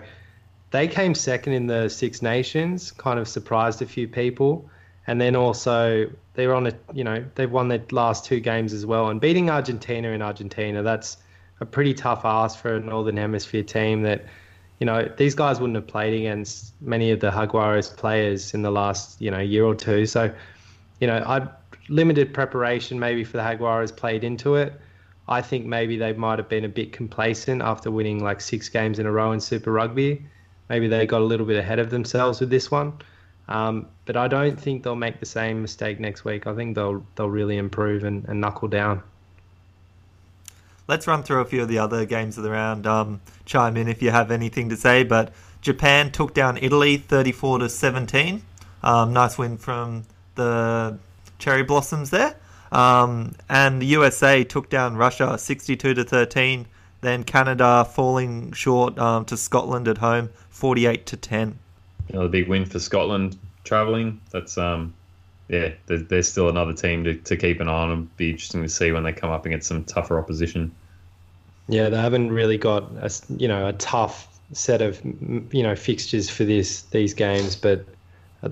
they came second in the Six Nations, kind of surprised a few people, and then also they're on a you know they've won their last two games as well, and beating Argentina in Argentina that's a pretty tough ask for a Northern Hemisphere team that you know, these guys wouldn't have played against many of the Jaguares players in the last, you know, year or two. So, you know, I limited preparation maybe for the Jaguares played into it. I think maybe they might have been a bit complacent after winning like six games in a row in Super Rugby. Maybe they got a little bit ahead of themselves with this one. Um, but I don't think they'll make the same mistake next week. I think they'll they'll really improve and, and knuckle down let's run through a few of the other games of the round. Um, chime in if you have anything to say. But Japan took down Italy 34 to 17. Um, nice win from the Cherry Blossoms there. Um, and the USA took down Russia 62 to 13. Then Canada falling short um, to Scotland at home 48 to 10. Another big win for Scotland travelling. That's um, yeah, there's still another team to, to keep an eye on. It'll be interesting to see when they come up against some tougher opposition. Yeah, they haven't really got a you know a tough set of you know fixtures for this these games, but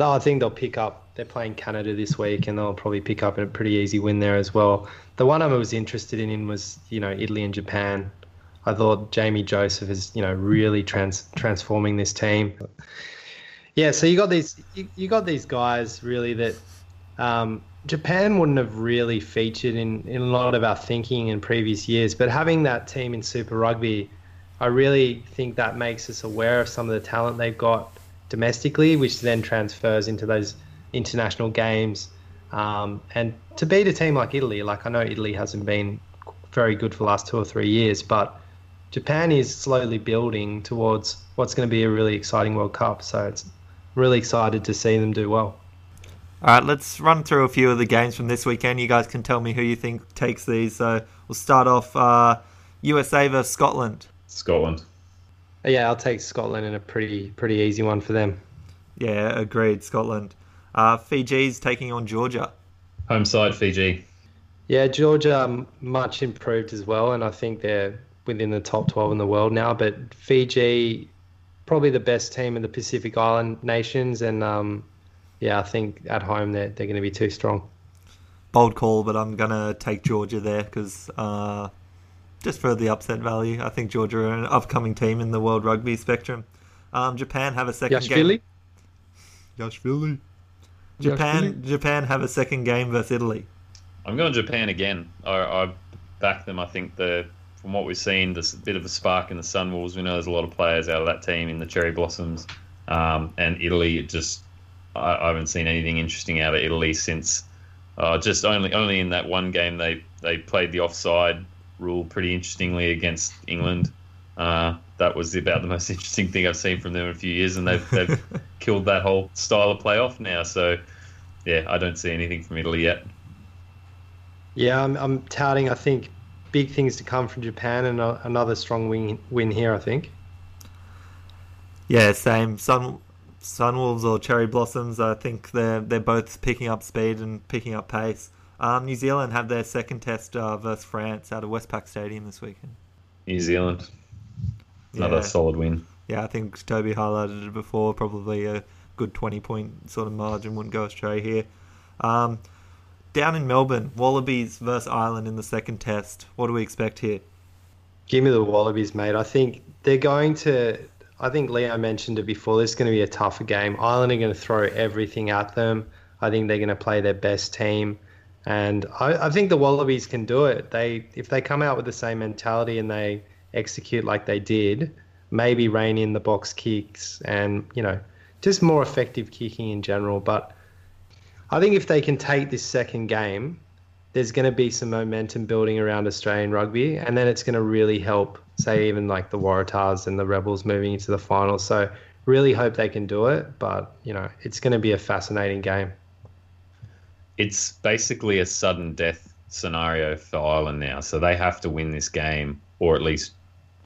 I think they'll pick up. They're playing Canada this week, and they'll probably pick up a pretty easy win there as well. The one I was interested in was you know Italy and Japan. I thought Jamie Joseph is you know really trans transforming this team. Yeah, so you got these you, got these guys really that um, Japan wouldn't have really featured in, in a lot of our thinking in previous years, but having that team in Super Rugby, I really think that makes us aware of some of the talent they've got domestically, which then transfers into those international games. Um, and to beat a team like Italy, like I know Italy hasn't been very good for the last two or three years, but Japan is slowly building towards what's going to be a really exciting World Cup. So it's really excited to see them do well. All right, let's run through a few of the games from this weekend. You guys can tell me who you think takes these. So we'll start off uh, USA versus Scotland. Scotland. Yeah, I'll take Scotland in a pretty pretty easy one for them. Yeah, agreed. Scotland. Uh, Fiji's taking on Georgia. Home side Fiji. Yeah, Georgia much improved as well, and I think they're within the top 12 in the world now. But Fiji, probably the best team in the Pacific Island nations, and um, yeah, I think at home they're, they're going to be too strong. Bold call, but I'm going to take Georgia there because uh, just for the upset value, I think Georgia are an upcoming team in the World Rugby spectrum. Um, Japan have a second Yashvili? game. Yashvili. Japan, Yashvili? Japan have a second game versus Italy. I'm going Japan again. I, I back them. I think the from what we've seen, there's a bit of a spark in the Sunwolves. We know there's a lot of players out of that team in the Cherry Blossoms, um, and Italy just I, I, haven't seen anything interesting out of Italy since uh, just only only in that one game they they played the offside rule pretty interestingly against England. Uh, that was about the most <laughs> interesting thing I've seen from them in a few years, and they've, they've <laughs> killed that whole style of play off now. So, yeah, I don't see anything from Italy yet. Yeah, I'm, I'm touting. I think big things to come from Japan, and a, another strong win win here. I think. Yeah, same. Sun Sunwolves or Cherry Blossoms, I think they're they're both picking up speed and picking up pace. Um, New Zealand have their second test uh, versus France out of Westpac Stadium this weekend. New Zealand, another yeah. solid win. Yeah, I think Toby highlighted it before. Probably a good twenty point sort of margin wouldn't go astray here. Um, down in Melbourne, Wallabies versus Ireland in the second test. What do we expect here? Give me the Wallabies, mate. I think they're going to I think Leo mentioned it before. This is going to be a tougher game. Ireland are going to throw everything at them. I think they're going to play their best team, and I, I think the Wallabies can do it. They if they come out with the same mentality and they execute like they did, maybe rein in the box kicks and you know just more effective kicking in general. But I think if they can take this second game, there's going to be some momentum building around Australian rugby, and then it's going to really help say even like the Waratahs and the Rebels moving into the final. So really hope they can do it, but you know it's going to be a fascinating game. It's basically a sudden death scenario for Ireland now, so they have to win this game, or at least,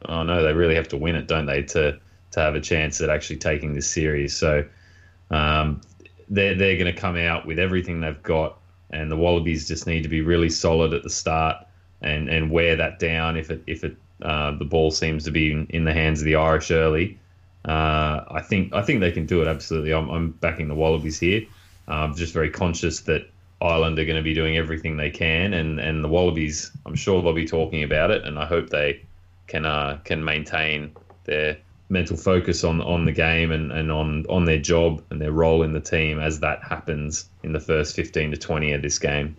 oh no, they really have to win it, don't they, to to have a chance at actually taking this series. So Um, they're they're going to come out with everything they've got, and the Wallabies just need to be really solid at the start and and wear that down if it if it uh, the ball seems to be in, in the hands of the Irish early. Uh, I think I think they can do it absolutely. I'm, I'm backing the Wallabies here. I'm just very conscious that Ireland are going to be doing everything they can, and, and the Wallabies. I'm sure they'll be talking about it, and I hope they can uh, can maintain their mental focus on on the game and, and on on their job and their role in the team as that happens in the first 15 to 20 of this game.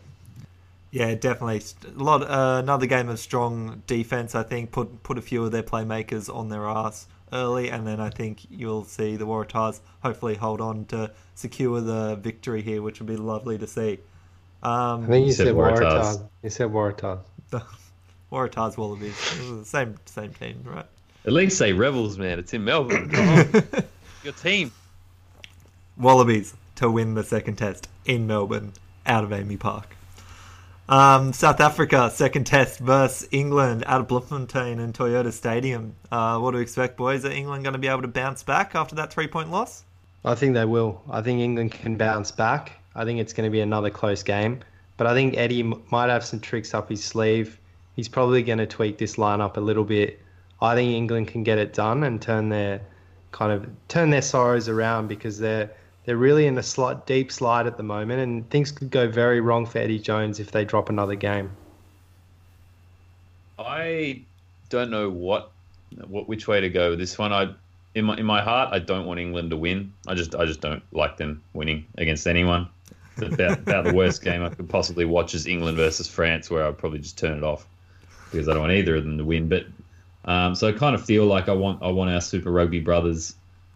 Yeah, definitely. A lot. Uh, another game of strong defense. I think put put a few of their playmakers on their ass early, and then I think you'll see the Waratahs hopefully hold on to secure the victory here, which would be lovely to see. Um, I think you, You said said Waratahs. Waratahs. You said Waratahs. <laughs> Waratahs Wallabies, same same team, right? At least say Rebels, man. It's in Melbourne. Come on. <laughs> Your team. Wallabies to win the second test in Melbourne out of AAMI Park. Um, South Africa second test versus England out of Bloemfontein and Toyota Stadium. Uh, what do you expect, boys? Are England going to be able to bounce back after that three point loss? I think they will. I think England can bounce back. I think it's going to be another close game. But I think Eddie might have some tricks up his sleeve. He's probably going to tweak this lineup a little bit. I think England can get it done and turn their kind of turn their sorrows around because they're they're really in a slight deep slide at the moment, and things could go very wrong for Eddie Jones if they drop another game. I don't know what, what which way to go this one. I in my in my heart, I don't want England to win. I just I just don't like them winning against anyone. It's about, about the worst game I could possibly watch is England versus France, where I'd probably just turn it off because I don't want either of them to win. But um, so I kind of feel like I want I want our Super Rugby brothers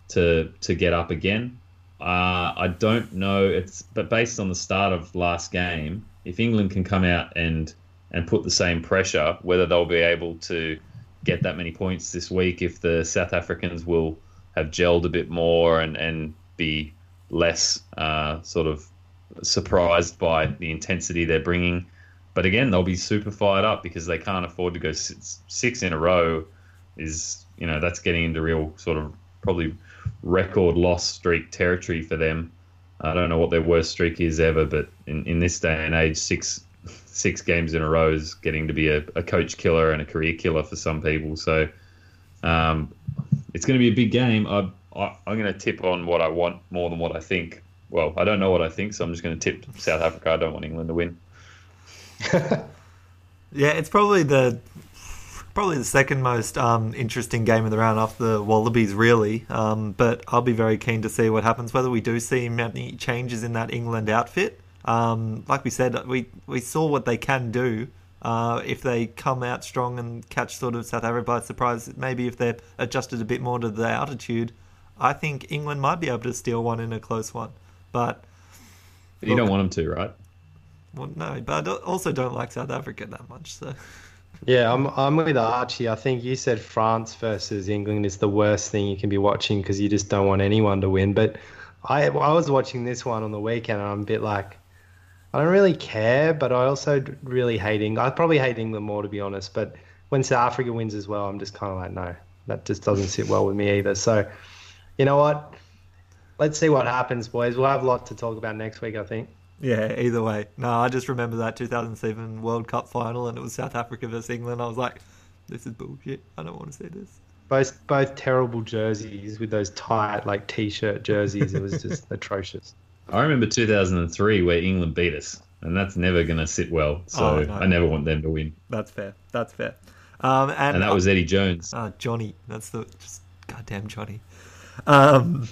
to to get up again. Uh, I don't know. It's but based on the start of last game, if England can come out and and put the same pressure, whether they'll be able to get that many points this week, if the South Africans will have gelled a bit more and and be less uh, sort of surprised by the intensity they're bringing. But again, they'll be super fired up because they can't afford to go six, six in a row. Is you know that's getting into real sort of probably record loss streak territory for them. I don't know what their worst streak is ever, but in, in this day and age, six six games in a row is getting to be a, a coach killer and a career killer for some people. So um, it's going to be a big game. I, I, I'm going to tip on what I want more than what I think. Well, I don't know what I think, so I'm just going to tip South Africa. I don't want England to win. <laughs> Yeah, it's probably the probably the second most um, interesting game of the round after the Wallabies, really. Um, but I'll be very keen to see what happens. Whether we do see any changes in that England outfit. Um, like we said, we we saw what they can do. Uh, if they come out strong and catch sort of South Africa by surprise, maybe if they're adjusted a bit more to the altitude, I think England might be able to steal one in a close one. But But you Look. don't want them to, right? well, no, but I also don't like South Africa that much. So <laughs> Yeah, I'm I'm with Archie. I think you said France versus England is the worst thing you can be watching because you just don't want anyone to win. But I I was watching this one on the weekend and I'm a bit like I don't really care, but I also really hate England. I probably hate England more to be honest. But when South Africa wins as well, I'm just kind of like no, that just doesn't sit well with me either. So you know what? Let's see what happens, boys. We'll have a lot to talk about next week, I think. Yeah, either way. No, I just remember that 2007 World Cup final and it was South Africa versus England. I was like, this is bullshit. I don't want to see this. Both both terrible jerseys with those tight like t-shirt jerseys. It was just <laughs> atrocious. I remember 2003 where England beat us, and that's never going to sit well. So Oh, no. I never want them to win. That's fair. That's fair. Um, and, And that was Eddie Jones. uh, Johnny. That's the just goddamn Johnny. Um,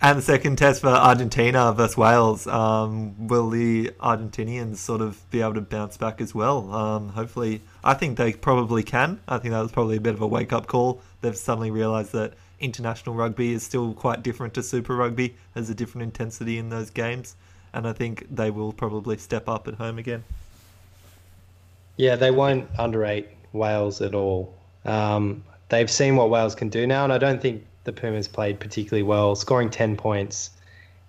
and the second test for Argentina versus Wales. Um, will the Argentinians sort of be able to bounce back as well? Um, hopefully, I think they probably can. I think that was probably a bit of a wake up call. They've suddenly realised that international rugby is still quite different to Super Rugby. There's a different intensity in those games, and I think they will probably step up at home again. Yeah, they won't underrate Wales at all. Um, they've seen what Wales can do now, and I don't think the Pumas played particularly well. Scoring 10 points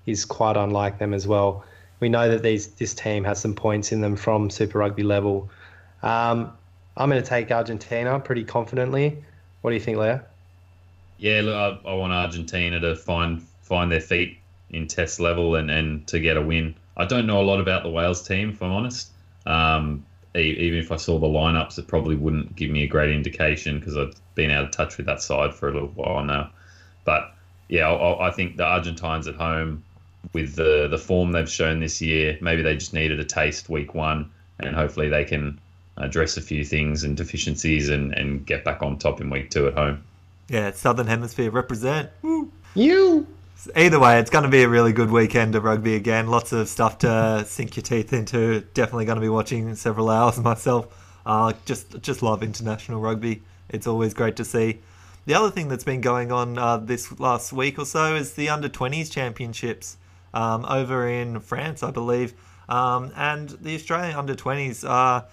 is quite unlike them as well. We know that these this team has some points in them from Super Rugby level. Um, I'm going to take Argentina pretty confidently. What do you think, Leo? Yeah, look, I, I want Argentina to find find their feet in Test level and, and to get a win. I don't know a lot about the Wales team, if I'm honest. Um, even if I saw the lineups, it probably wouldn't give me a great indication because I've been out of touch with that side for a little while now. But yeah, I, I think the Argentines at home, with the the form they've shown this year, maybe they just needed a taste week one, and hopefully they can address a few things and deficiencies and, and get back on top in week two at home. Yeah, Southern Hemisphere represent. Woo. You. Either way, it's going to be a really good weekend of rugby again. Lots of stuff to sink your teeth into. Definitely going to be watching several hours <laughs> myself. Uh, just just love international rugby. It's always great to see. The other thing that's been going on uh, this last week or so is the under 20s championships um, over in France, I believe. Um, and the Australian under 20s, uh,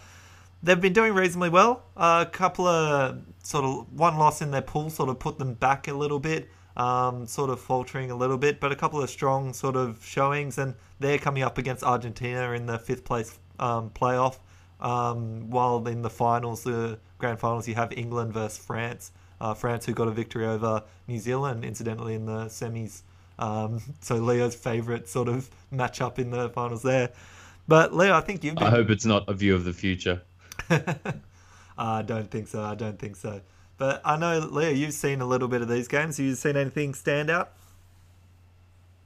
they've been doing reasonably well. a couple of sort of one loss in their pool sort of put them back a little bit um, sort of faltering a little bit, but a couple of strong sort of showings, and they're coming up against Argentina in the fifth place um, playoff. Um, while in the finals, the grand finals, you have England versus France. Uh, France, who got a victory over New Zealand, incidentally, in the semis. Um, so Leo's favourite sort of matchup in the finals there. But Leo, I think you've. Been... I hope it's not a view of the future. I <laughs> don't think so. I don't think so. But I know, Leo, you've seen a little bit of these games. Have you seen anything stand out?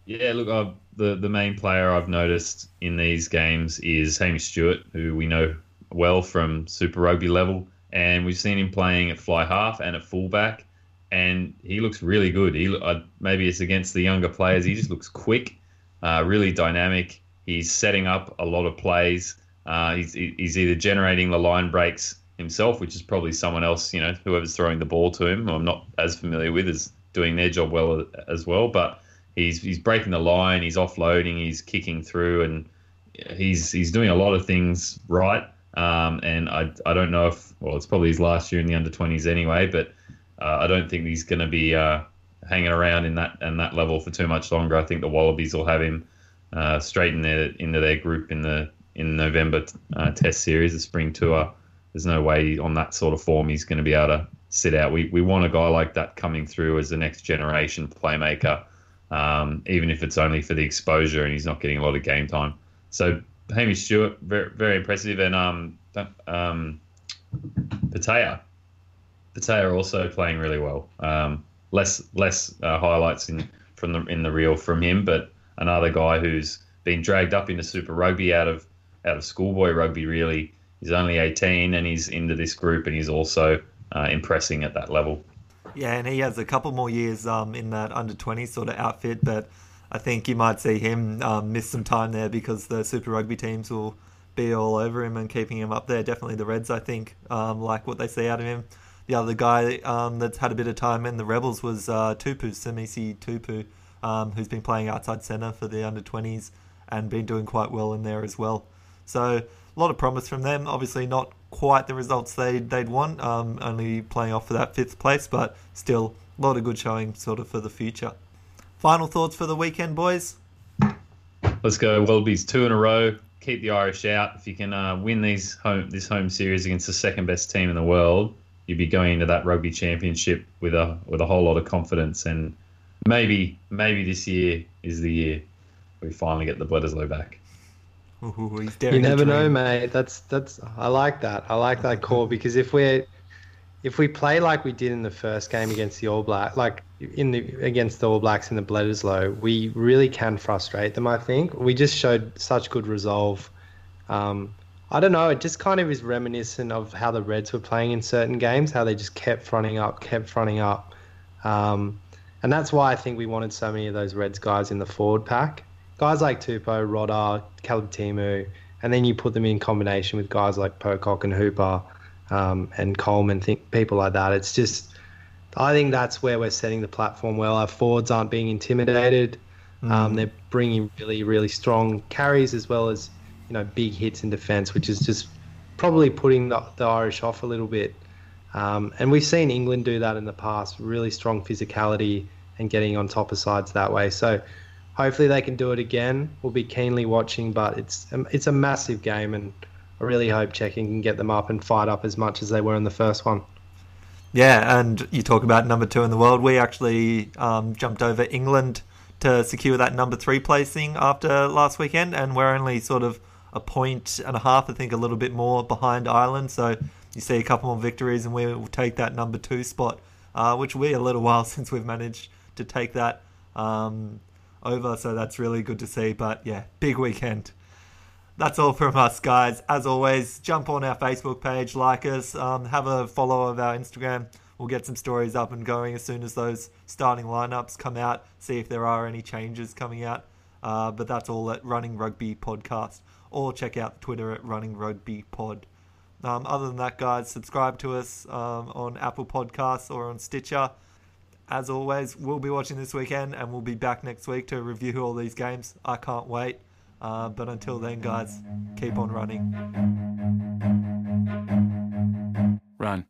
Yeah, look, I've, the the main player I've noticed in these games is Hamish Stewart, who we know well from Super Rugby level, and we've seen him playing at fly half and at fullback, and he looks really good. He uh, maybe it's against the younger players. He just looks quick, uh, really dynamic. He's setting up a lot of plays. Uh, he's, he's either generating the line breaks himself, which is probably someone else, you know, whoever's throwing the ball to him, I'm not as familiar with, is doing their job well as well. But he's he's breaking the line, he's offloading, he's kicking through, and he's he's doing a lot of things right. Um, and I I don't know if well, it's probably his last year in the under 20s anyway, but uh, I don't think he's going to be uh, hanging around in that in that level for too much longer. I think the Wallabies will have him uh, straight in their into their group in the in November uh, Test series, the spring tour there's no way on that sort of form he's going to be able to sit out. We we want a guy like that coming through as the next generation playmaker, um, even if it's only for the exposure and he's not getting a lot of game time. So Hamish Stewart, very very impressive, and um, um, Petaia, Petaia also playing really well. Um, less less uh, highlights in from the in the reel from him, but another guy who's been dragged up into Super Rugby out of out of schoolboy rugby really he's only 18 and he's into this group and he's also uh, impressing at that level. Yeah, and he has a couple more years um, in that under 20 sort of outfit, but I think you might see him um, miss some time there because the Super Rugby teams will be all over him and keeping him up there. Definitely the Reds, I think, um, like what they see out of him. The other guy um, that's had a bit of time in the Rebels was uh, Tupu, Samisi Tupu, um, who's been playing outside centre for the under 20s and been doing quite well in there as well. So a lot of promise from them. Obviously, not quite the results they they'd want. Um, only playing off for that fifth place, but still a lot of good showing sort of for the future. Final thoughts for the weekend, boys. Let's go Wallabies two in a row. Keep the Irish out. If you can uh, win these home this home series against the second best team in the world, you'd be going into that rugby championship with a with a whole lot of confidence. And maybe maybe this year is the year we finally get the Bledisloe back. Ooh, you never know, mate. That's that's. I like that. I like that call because if we're if we play like we did in the first game against the All Black, like in the against the All Blacks in the Bledisloe, we really can frustrate them. I think we just showed such good resolve. Um, I don't know. It just kind of is reminiscent of how the Reds were playing in certain games, how they just kept fronting up, kept fronting up, um, and that's why I think we wanted so many of those Reds guys in the forward pack guys like Tupou, Rodda, Caleb Timu, and then you put them in combination with guys like Pocock and Hooper um, and Coleman, think people like that. It's just, I think that's where we're setting the platform well. Our forwards aren't being intimidated. Mm. Um, they're bringing really, really strong carries as well as you know big hits in defence, which is just probably putting the, the Irish off a little bit. Um, and we've seen England do that in the past, really strong physicality and getting on top of sides that way. So hopefully they can do it again. We'll be keenly watching, but it's it's a massive game, and I really hope Cheika can get them up and fight up as much as they were in the first one. Yeah, and you talk about number two in the world. We actually um, jumped over England to secure that number three placing after last weekend, and we're only sort of a point and a half, I think, a little bit more behind Ireland. So you see a couple more victories, and we will take that number two spot, uh, which be a little <laughs> while since we've managed to take that um, over. So that's really good to see. But yeah, big weekend. That's all from us, guys. As always, jump on our Facebook page, like us, um, have a follow of our Instagram. We'll get some stories up and going as soon as those starting lineups come out. See if there are any changes coming out. Uh, but that's all at Running Rugby Podcast. Or check out Twitter at Running Rugby Pod. Um, other than that, guys, subscribe to us um, on Apple Podcasts or on Stitcher. As always, we'll be watching this weekend and we'll be back next week to review all these games. I can't wait. Uh, but until then, guys, keep on running. Run.